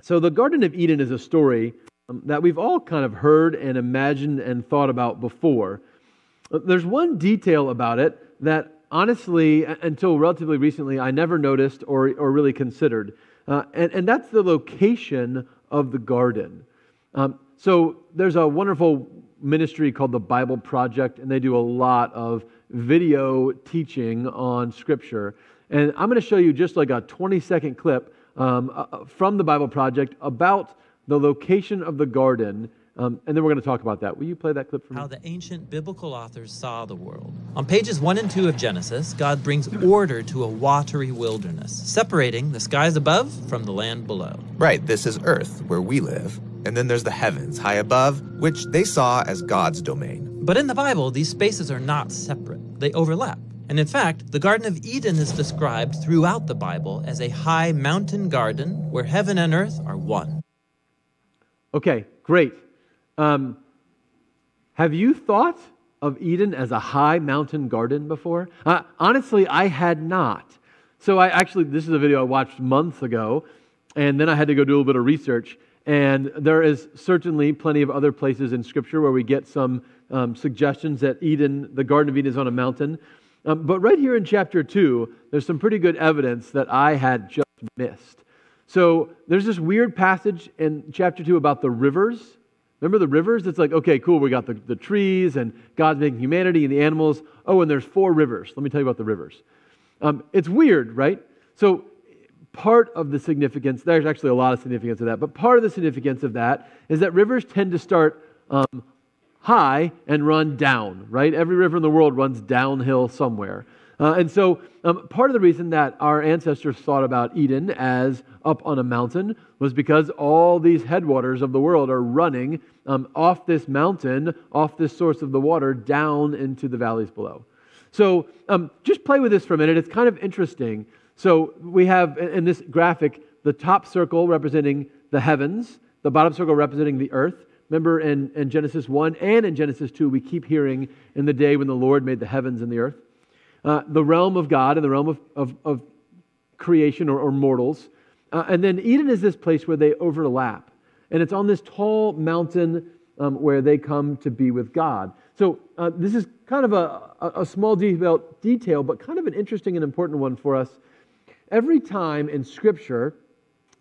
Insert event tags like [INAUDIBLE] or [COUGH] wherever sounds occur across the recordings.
So, the Garden of Eden is a story um, that we've all kind of heard and imagined and thought about before. Uh, there's one detail about it that honestly, until relatively recently, I never noticed or, or really considered. Uh, and, and that's the location of the garden. Um, so there's a wonderful ministry called the Bible Project, and they do a lot of video teaching on Scripture. And I'm going to show you just like a 20 second clip um, uh, uh, from the Bible Project about the location of the garden um, and then we're going to talk about that. Will you play that clip for me? How the ancient biblical authors saw the world. On pages 1 and 2 of Genesis, God brings order to a watery wilderness, separating the skies above from the land below. Right, this is Earth, where we live. And then there's the heavens high above, which they saw as God's domain. But in the Bible, these spaces are not separate, they overlap. And in fact, the Garden of Eden is described throughout the Bible as a high mountain garden where heaven and earth are one. Okay, great. Um, have you thought of Eden as a high mountain garden before? Uh, honestly, I had not. So I actually, this is a video I watched months ago, and then I had to go do a little bit of research. And there is certainly plenty of other places in Scripture where we get some um, suggestions that Eden, the Garden of Eden, is on a mountain. Um, but right here in chapter 2, there's some pretty good evidence that I had just missed. So there's this weird passage in chapter 2 about the rivers Remember the rivers? It's like, okay, cool, we got the, the trees and God's making humanity and the animals. Oh, and there's four rivers. Let me tell you about the rivers. Um, it's weird, right? So, part of the significance, there's actually a lot of significance of that, but part of the significance of that is that rivers tend to start um, high and run down, right? Every river in the world runs downhill somewhere. Uh, and so, um, part of the reason that our ancestors thought about Eden as up on a mountain was because all these headwaters of the world are running um, off this mountain, off this source of the water, down into the valleys below. So, um, just play with this for a minute. It's kind of interesting. So, we have in this graphic the top circle representing the heavens, the bottom circle representing the earth. Remember in, in Genesis 1 and in Genesis 2, we keep hearing in the day when the Lord made the heavens and the earth uh, the realm of God and the realm of, of, of creation or, or mortals. Uh, and then Eden is this place where they overlap. And it's on this tall mountain um, where they come to be with God. So uh, this is kind of a, a, small detail, detail, but kind of an interesting and important one for us. Every time in Scripture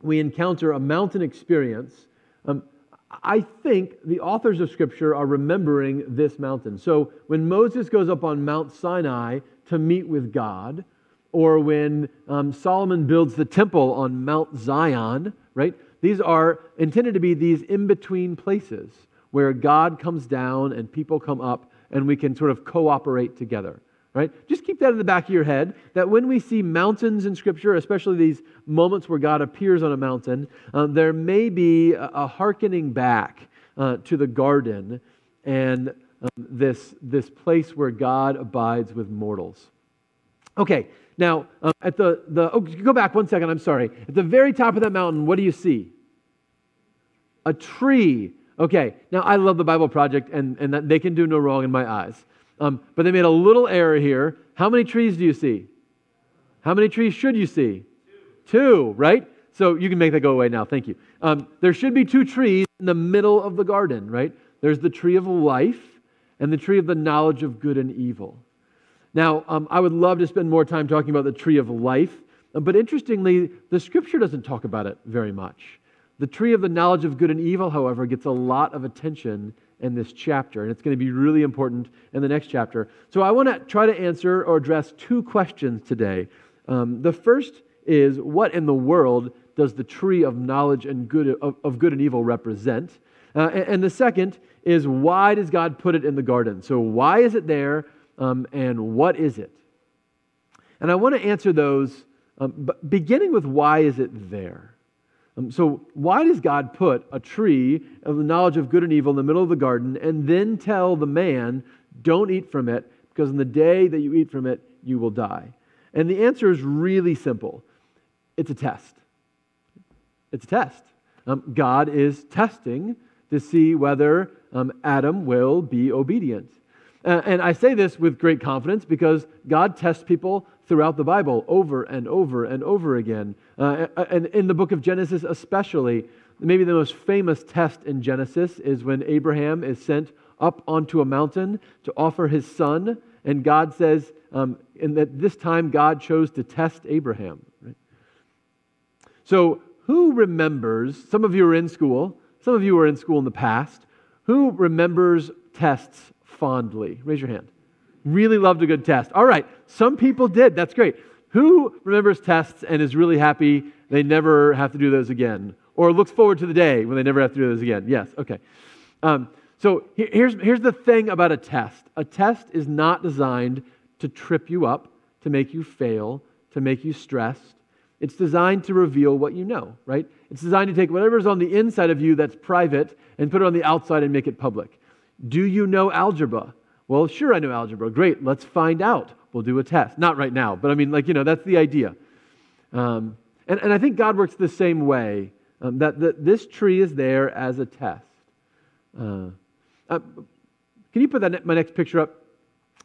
we encounter a mountain experience, um, I think the authors of Scripture are remembering this mountain. So when Moses goes up on Mount Sinai to meet with God, or when um, Solomon builds the temple on Mount Zion, right? These are intended to be these in between places where God comes down and people come up and we can sort of cooperate together, right? Just keep that in the back of your head that when we see mountains in Scripture, especially these moments where God appears on a mountain, uh, there may be a, a hearkening back uh, to the garden and um, this, this place where God abides with mortals. Okay, now um, at the, the, oh, go back one second, I'm sorry. At the very top of that mountain, what do you see? A tree. Okay, now I love the Bible Project, and, and they can do no wrong in my eyes. Um, but they made a little error here. How many trees do you see? How many trees should you see? Two, two right? So you can make that go away now. Thank you. Um, there should be two trees in the middle of the garden, right? There's the tree of life and the tree of the knowledge of good and evil. Now, um, I would love to spend more time talking about the tree of life, uh, but interestingly, the scripture doesn't talk about it very much. The tree of the knowledge of good and evil, however, gets a lot of attention in this chapter, and it's going to be really important in the next chapter. So I want to try to answer or address two questions today. Um, the first is what in the world does the tree of knowledge and good of, of good and evil represent? Uh, and, and, the second is why does God put it in the garden? So, why is it there um, and what is it? And I want to answer those um, beginning with why is it there? Um, so, why does God put a tree of the knowledge of good and evil in the middle of the garden and then tell the man, don't eat from it, because in the day that you eat from it, you will die? And the answer is really simple it's a test. It's a test. Um, God is testing to see whether um, Adam will be obedient. Uh, and I say this with great confidence because God tests people throughout the Bible over and over and over again. Uh, and in the book of Genesis, especially, maybe the most famous test in Genesis is when Abraham is sent up onto a mountain to offer his son. And God says, um, and that this time God chose to test Abraham. Right? So, who remembers? Some of you are in school, some of you were in school in the past. Who remembers tests fondly? Raise your hand. Really loved a good test. All right, some people did. That's great. Who remembers tests and is really happy they never have to do those again? Or looks forward to the day when they never have to do those again? Yes, okay. Um, so here's, here's the thing about a test a test is not designed to trip you up, to make you fail, to make you stressed. It's designed to reveal what you know, right? It's designed to take whatever's on the inside of you that's private and put it on the outside and make it public. Do you know algebra? Well, sure, I know algebra. Great, let's find out. We'll do a test. Not right now, but I mean, like, you know, that's the idea. Um, and, and I think God works the same way um, that, that this tree is there as a test. Uh, uh, can you put that my next picture up?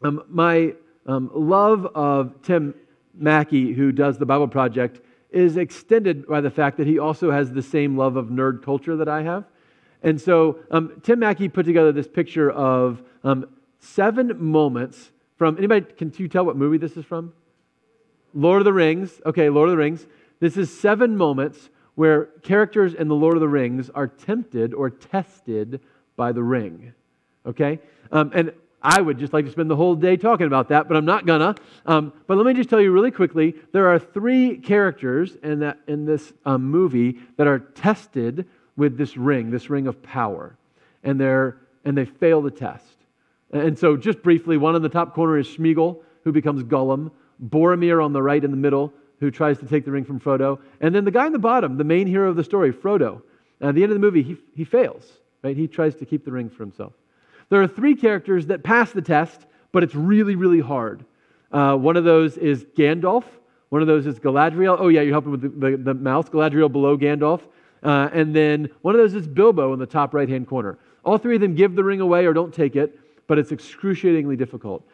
Um, my um, love of Tim Mackie, who does the Bible Project, is extended by the fact that he also has the same love of nerd culture that I have. And so um, Tim Mackie put together this picture of um, seven moments from anybody. Can you tell what movie this is from? Lord of the Rings. Okay, Lord of the Rings. This is seven moments where characters in the Lord of the Rings are tempted or tested by the ring. Okay? Um, and I would just like to spend the whole day talking about that, but I'm not gonna. Um, but let me just tell you really quickly there are three characters in, that, in this um, movie that are tested with this ring, this ring of power. And, they're, and they fail the test. And so, just briefly, one in the top corner is Smeagol, who becomes Gollum, Boromir on the right in the middle, who tries to take the ring from Frodo, and then the guy in the bottom, the main hero of the story, Frodo. At the end of the movie, he, he fails, right? He tries to keep the ring for himself. There are three characters that pass the test, but it's really, really hard. Uh, one of those is Gandalf. One of those is Galadriel. Oh, yeah, you're helping with the, the, the mouse. Galadriel below Gandalf. Uh, and then one of those is Bilbo in the top right hand corner. All three of them give the ring away or don't take it, but it's excruciatingly difficult.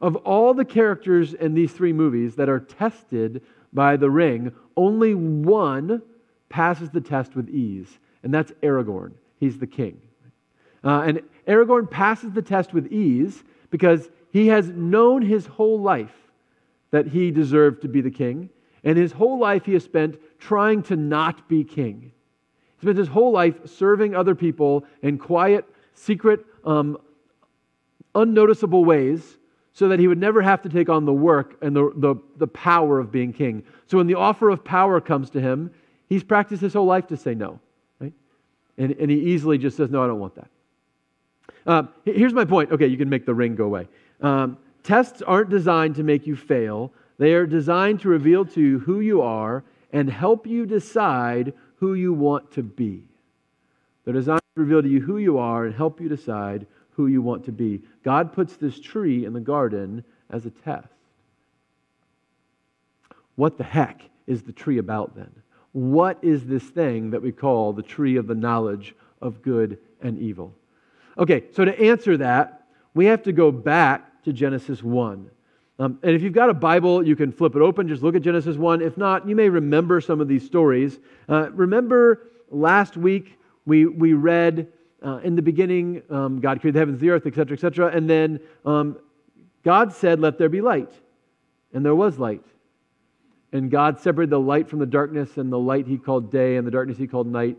Of all the characters in these three movies that are tested by the ring, only one passes the test with ease, and that's Aragorn. He's the king. Uh, and Aragorn passes the test with ease because he has known his whole life that he deserved to be the king. And his whole life he has spent trying to not be king. He spent his whole life serving other people in quiet, secret, um, unnoticeable ways so that he would never have to take on the work and the, the, the power of being king. So when the offer of power comes to him, he's practiced his whole life to say no. Right? And, and he easily just says, No, I don't want that. Um, here's my point. Okay, you can make the ring go away. Um, tests aren't designed to make you fail, they are designed to reveal to you who you are and help you decide who you want to be. They're designed to reveal to you who you are and help you decide who you want to be. God puts this tree in the garden as a test. What the heck is the tree about then? What is this thing that we call the tree of the knowledge of good and evil? Okay, so to answer that, we have to go back to Genesis 1. Um, and if you've got a Bible, you can flip it open, just look at Genesis 1. If not, you may remember some of these stories. Uh, remember last week we, we read uh, in the beginning, um, God created the heavens, the earth, etc., etc. And then um, God said, Let there be light. And there was light. And God separated the light from the darkness, and the light he called day, and the darkness he called night.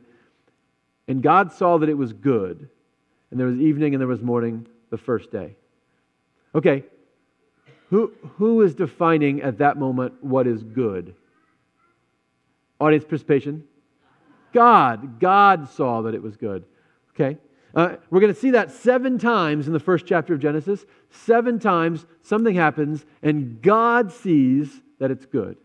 And God saw that it was good and there was evening and there was morning the first day. Okay, who, who is defining at that moment what is good? Audience participation? God. God saw that it was good. Okay? Uh, we're going to see that seven times in the first chapter of Genesis. Seven times something happens, and God sees that it's good.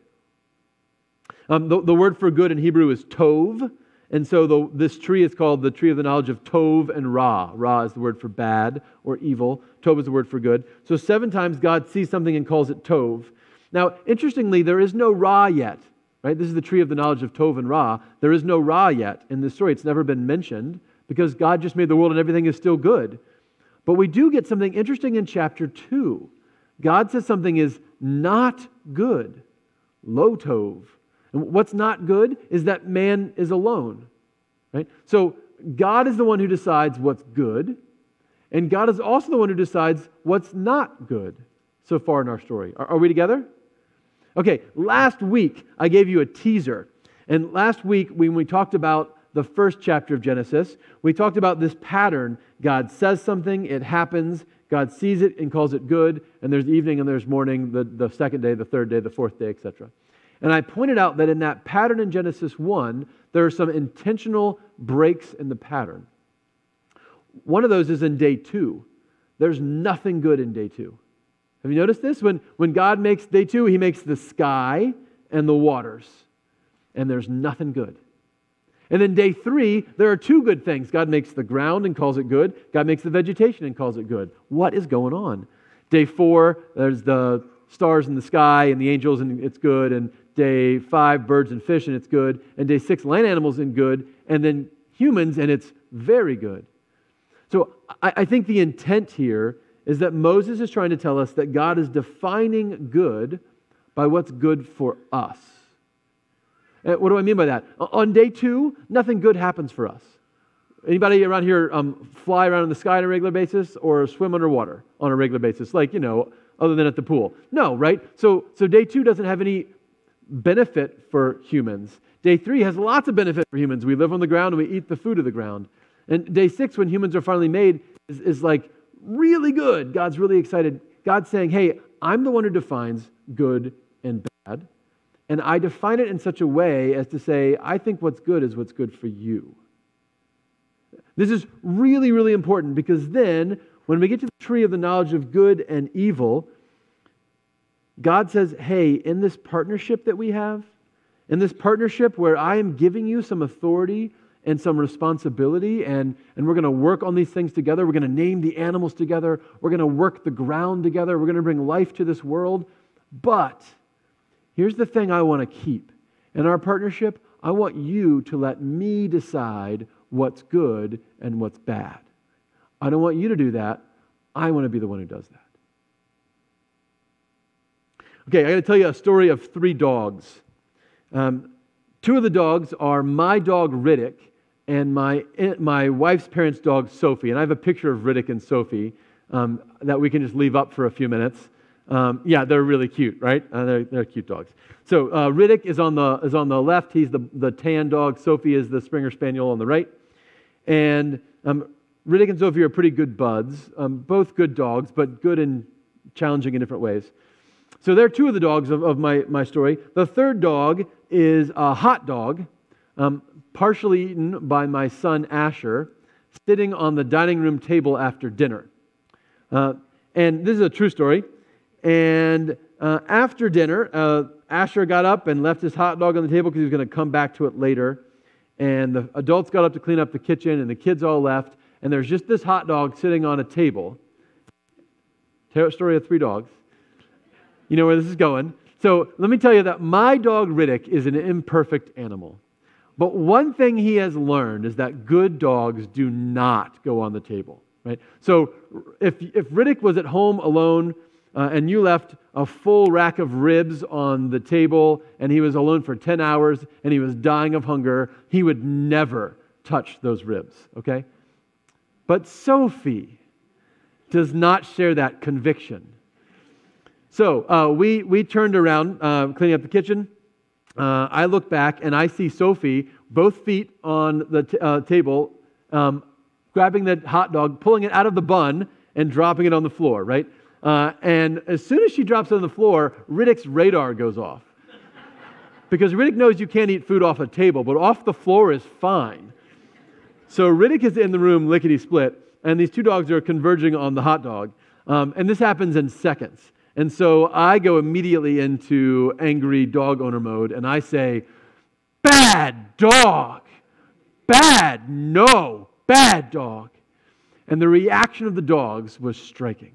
Um, the, the word for good in Hebrew is tov. And so the, this tree is called the tree of the knowledge of Tov and Ra. Ra is the word for bad or evil. Tov is the word for good. So seven times God sees something and calls it Tov. Now, interestingly, there is no Ra yet. Right? This is the tree of the knowledge of Tov and Ra. There is no Ra yet in this story. It's never been mentioned because God just made the world and everything is still good. But we do get something interesting in chapter 2. God says something is not good, lo tov. And what's not good is that man is alone. Right? So God is the one who decides what's good, and God is also the one who decides what's not good so far in our story. Are, are we together? Okay, last week I gave you a teaser. And last week, when we talked about the first chapter of Genesis, we talked about this pattern. God says something, it happens, God sees it and calls it good, and there's evening and there's morning, the, the second day, the third day, the fourth day, etc. And I pointed out that in that pattern in Genesis 1, there are some intentional breaks in the pattern. One of those is in day two. There's nothing good in day two. Have you noticed this? When, when God makes day two, he makes the sky and the waters, and there's nothing good. And then day three, there are two good things. God makes the ground and calls it good. God makes the vegetation and calls it good. What is going on? Day four, there's the stars in the sky and the angels, and it's good. And day five, birds and fish, and it's good. And day six, land animals, and good. And then humans, and it's very good. So I, I think the intent here is that Moses is trying to tell us that God is defining good by what's good for us. Uh, what do I mean by that? On day two, nothing good happens for us. Anybody around here um, fly around in the sky on a regular basis or swim underwater on a regular basis, like, you know, other than at the pool? No, right? So, so day two doesn't have any benefit for humans. Day three has lots of benefit for humans. We live on the ground and we eat the food of the ground. And day six, when humans are finally made, is, is like really good. God's really excited. God's saying, hey, I'm the one who defines good and bad. And I define it in such a way as to say, I think what's good is what's good for you. This is really, really important because then, when we get to the tree of the knowledge of good and evil, God says, hey, in this partnership that we have, in this partnership where I am giving you some authority and some responsibility, and, and we're going to work on these things together. We're going to name the animals together. We're going to work the ground together. We're going to bring life to this world. But here's the thing I want to keep in our partnership I want you to let me decide what's good and what's bad. I don't want you to do that. I want to be the one who does that. Okay, I got to tell you a story of three dogs. Um, two of the dogs are my dog Riddick and my, my wife's parents' dog Sophie. And I have a picture of Riddick and Sophie um, that we can just leave up for a few minutes. Um, yeah, they're really cute, right? Uh, they're, they're cute dogs. So uh, Riddick is on, the, is on the left. He's the, the tan dog. Sophie is the Springer Spaniel on the right. And um, Riddick and Sophie are pretty good buds, um, both good dogs, but good and challenging in different ways. So they're two of the dogs of, of my, my story. The third dog is a hot dog, um, partially eaten by my son Asher, sitting on the dining room table after dinner. Uh, and this is a true story. And uh, after dinner, uh, Asher got up and left his hot dog on the table because he was going to come back to it later. And the adults got up to clean up the kitchen, and the kids all left. And there's just this hot dog sitting on a table. Story of three dogs. You know where this is going. So let me tell you that my dog Riddick is an imperfect animal. But one thing he has learned is that good dogs do not go on the table, right? So if, if Riddick was at home alone uh, and you left a full rack of ribs on the table and he was alone for 10 hours and he was dying of hunger, he would never touch those ribs, okay? But Sophie does not share that conviction. So uh, we, we turned around, uh, cleaning up the kitchen. Uh, I look back and I see Sophie, both feet on the t- uh, table, um, grabbing the hot dog, pulling it out of the bun, and dropping it on the floor, right? Uh, and as soon as she drops on the floor, Riddick's radar goes off. because Riddick knows you can't eat food off a table, but off the floor is fine. So Riddick is in the room, lickety split, and these two dogs are converging on the hot dog. Um, and this happens in seconds. And so I go immediately into angry dog owner mode and I say, Bad dog! Bad, no, bad dog. And the reaction of the dogs was striking.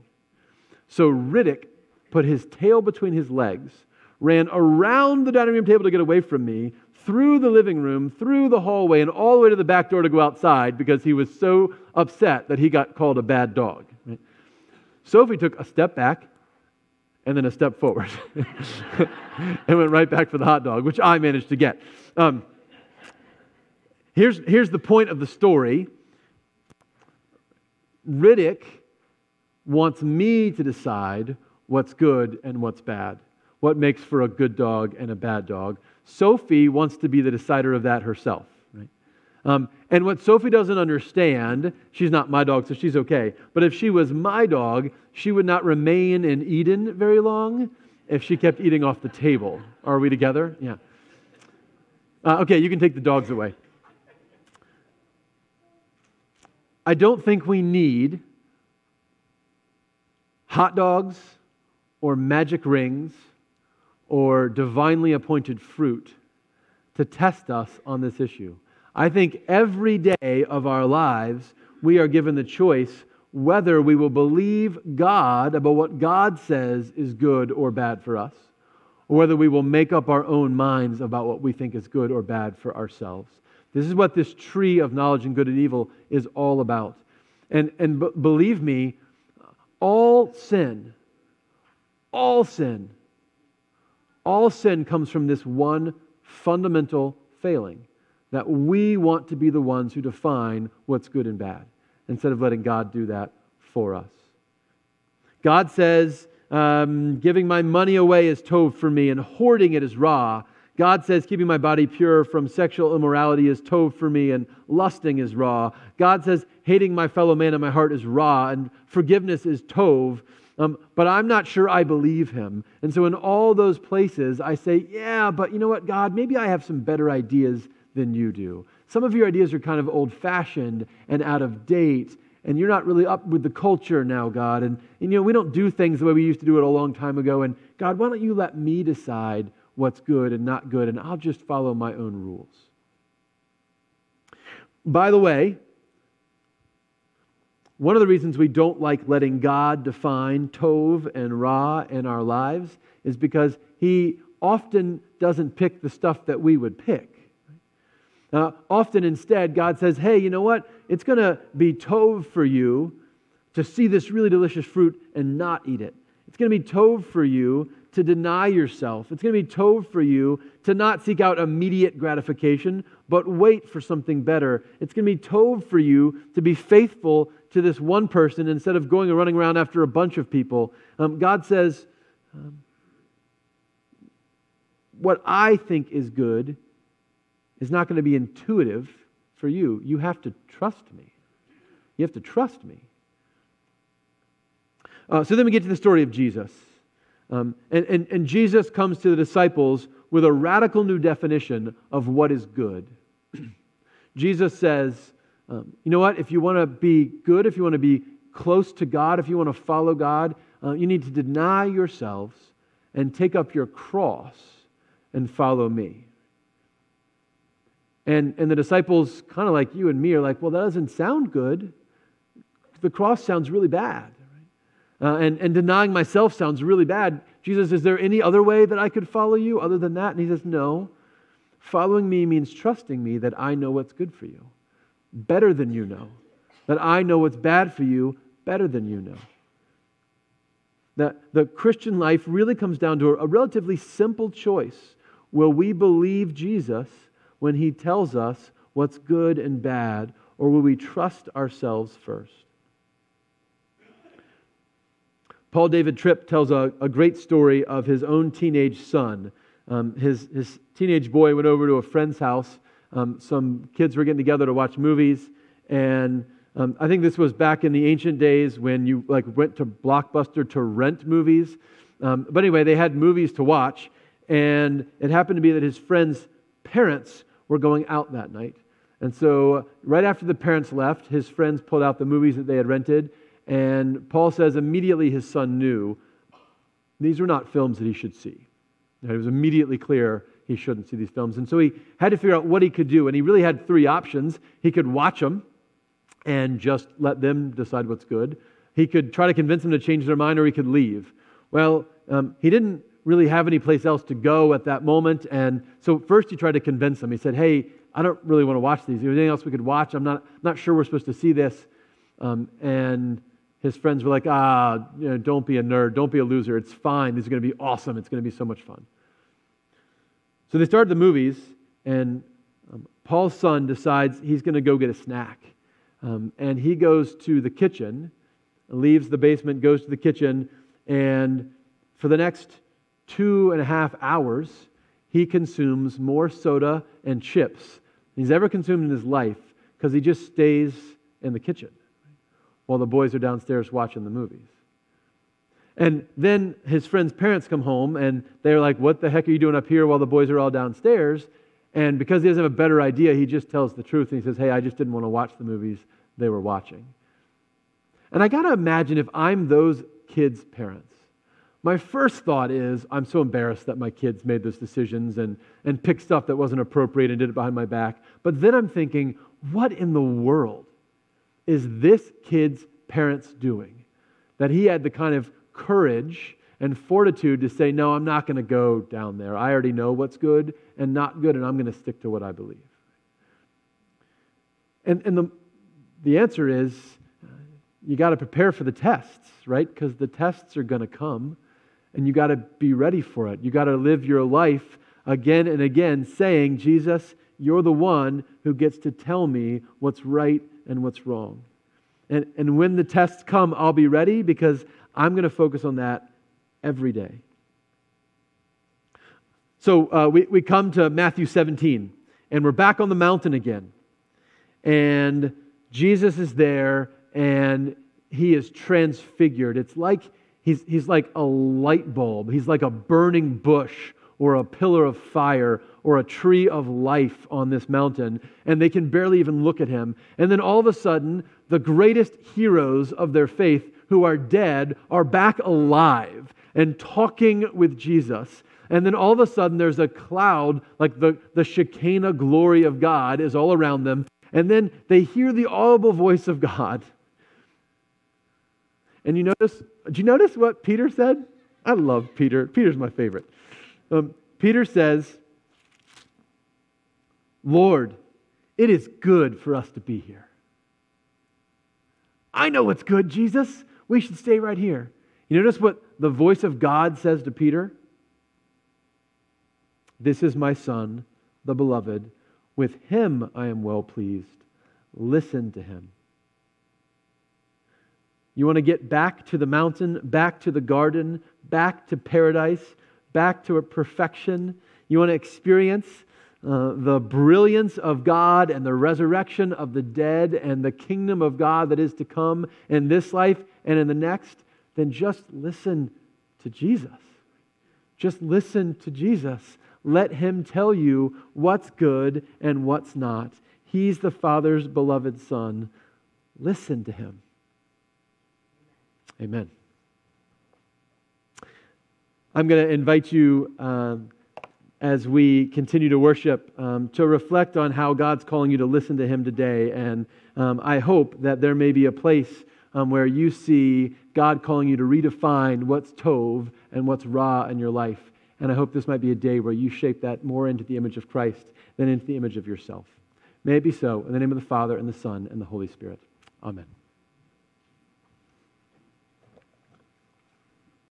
So Riddick put his tail between his legs, ran around the dining room table to get away from me, through the living room, through the hallway, and all the way to the back door to go outside because he was so upset that he got called a bad dog. Right? Sophie took a step back and then a step forward [LAUGHS] and went right back for the hot dog, which I managed to get. Um, here's, here's the point of the story Riddick wants me to decide what's good and what's bad, what makes for a good dog and a bad dog. Sophie wants to be the decider of that herself. Right? Um, and what Sophie doesn't understand, she's not my dog, so she's okay. But if she was my dog, she would not remain in Eden very long if she kept eating off the table. Are we together? Yeah. Uh, okay, you can take the dogs away. I don't think we need hot dogs or magic rings or divinely appointed fruit to test us on this issue. I think every day of our lives, we are given the choice whether we will believe God about what God says is good or bad for us, or whether we will make up our own minds about what we think is good or bad for ourselves. This is what this tree of knowledge and good and evil is all about. And, and b- believe me, all sin, all sin, all sin comes from this one fundamental failing that we want to be the ones who define what's good and bad instead of letting God do that for us. God says, um, giving my money away is tov for me, and hoarding it is ra. God says, keeping my body pure from sexual immorality is tov for me, and lusting is ra. God says, hating my fellow man in my heart is ra and forgiveness is tov. Um, but I'm not sure I believe him. And so, in all those places, I say, Yeah, but you know what, God, maybe I have some better ideas than you do. Some of your ideas are kind of old fashioned and out of date, and you're not really up with the culture now, God. And, and, you know, we don't do things the way we used to do it a long time ago. And God, why don't you let me decide what's good and not good, and I'll just follow my own rules? By the way, one of the reasons we don't like letting God define Tov and Ra in our lives is because He often doesn't pick the stuff that we would pick. Uh, often instead, God says, hey, you know what? It's going to be Tov for you to see this really delicious fruit and not eat it. It's going to be Tov for you to deny yourself. It's going to be Tov for you to not seek out immediate gratification, but wait for something better. It's going to be Tov for you to be faithful to this one person instead of going and running around after a bunch of people. Um, God says, um, What I think is good is not going to be intuitive for you. You have to trust me. You have to trust me. Uh, so then we get to the story of Jesus. Um, and, and, and Jesus comes to the disciples with a radical new definition of what is good. [CLEARS THROAT] Jesus says, um, you know what? If you want to be good, if you want to be close to God, if you want to follow God, uh, you need to deny yourselves and take up your cross and follow me. And, and the disciples, kind of like you and me, are like, well, that doesn't sound good. The cross sounds really bad. Uh, and, and denying myself sounds really bad. Jesus, is there any other way that I could follow you other than that? And he says, no. Following me means trusting me that I know what's good for you better than you know, that I know what's bad for you better than you know. That the Christian life really comes down to a relatively simple choice. Will we believe Jesus when he tells us what's good and bad, or will we trust ourselves first? Paul David Tripp tells a, a great story of his own teenage son. Um, his, his teenage boy went over to a friend's house um, some kids were getting together to watch movies, and um, I think this was back in the ancient days when you like went to Blockbuster to rent movies. Um, but anyway, they had movies to watch, and it happened to be that his friend's parents were going out that night. And so, right after the parents left, his friends pulled out the movies that they had rented, and Paul says immediately his son knew these were not films that he should see. It was immediately clear he shouldn't see these films. And so he had to figure out what he could do. And he really had three options. He could watch them and just let them decide what's good. He could try to convince them to change their mind, or he could leave. Well, um, he didn't really have any place else to go at that moment. And so first he tried to convince them. He said, Hey, I don't really want to watch these. Is there anything else we could watch? I'm not, not sure we're supposed to see this. Um, and his friends were like, Ah, you know, don't be a nerd. Don't be a loser. It's fine. These are going to be awesome. It's going to be so much fun. So they started the movies, and um, Paul's son decides he's going to go get a snack. Um, and he goes to the kitchen, leaves the basement, goes to the kitchen, and for the next two and a half hours, he consumes more soda and chips than he's ever consumed in his life because he just stays in the kitchen while the boys are downstairs watching the movies. And then his friend's parents come home and they're like, What the heck are you doing up here while the boys are all downstairs? And because he doesn't have a better idea, he just tells the truth and he says, Hey, I just didn't want to watch the movies they were watching. And I got to imagine if I'm those kids' parents, my first thought is, I'm so embarrassed that my kids made those decisions and, and picked stuff that wasn't appropriate and did it behind my back. But then I'm thinking, what in the world is this kid's parents doing? That he had the kind of courage and fortitude to say, No, I'm not going to go down there. I already know what's good and not good, and I'm going to stick to what I believe. And, and the, the answer is uh, you got to prepare for the tests, right? Because the tests are going to come, and you got to be ready for it. You got to live your life again and again saying, Jesus, you're the one who gets to tell me what's right and what's wrong. And, and when the tests come, I'll be ready because I'm going to focus on that every day. So uh, we, we come to Matthew 17, and we're back on the mountain again. And Jesus is there, and he is transfigured. It's like he's, he's like a light bulb, he's like a burning bush or a pillar of fire or a tree of life on this mountain, and they can barely even look at him. And then all of a sudden, the greatest heroes of their faith who are dead are back alive and talking with Jesus. And then all of a sudden, there's a cloud, like the, the Shekinah glory of God is all around them. And then they hear the audible voice of God. And you notice, do you notice what Peter said? I love Peter. Peter's my favorite. Um, Peter says, Lord, it is good for us to be here. I know what's good, Jesus. We should stay right here. You notice what the voice of God says to Peter? This is my son, the beloved. With him I am well pleased. Listen to him. You want to get back to the mountain, back to the garden, back to paradise, back to a perfection. You want to experience uh, the brilliance of God and the resurrection of the dead and the kingdom of God that is to come in this life and in the next, then just listen to Jesus. Just listen to Jesus. Let him tell you what's good and what's not. He's the Father's beloved Son. Listen to him. Amen. I'm going to invite you um, as we continue to worship um, to reflect on how God's calling you to listen to Him today. And um, I hope that there may be a place um, where you see God calling you to redefine what's Tov and what's Ra in your life. And I hope this might be a day where you shape that more into the image of Christ than into the image of yourself. May it be so. In the name of the Father, and the Son, and the Holy Spirit. Amen.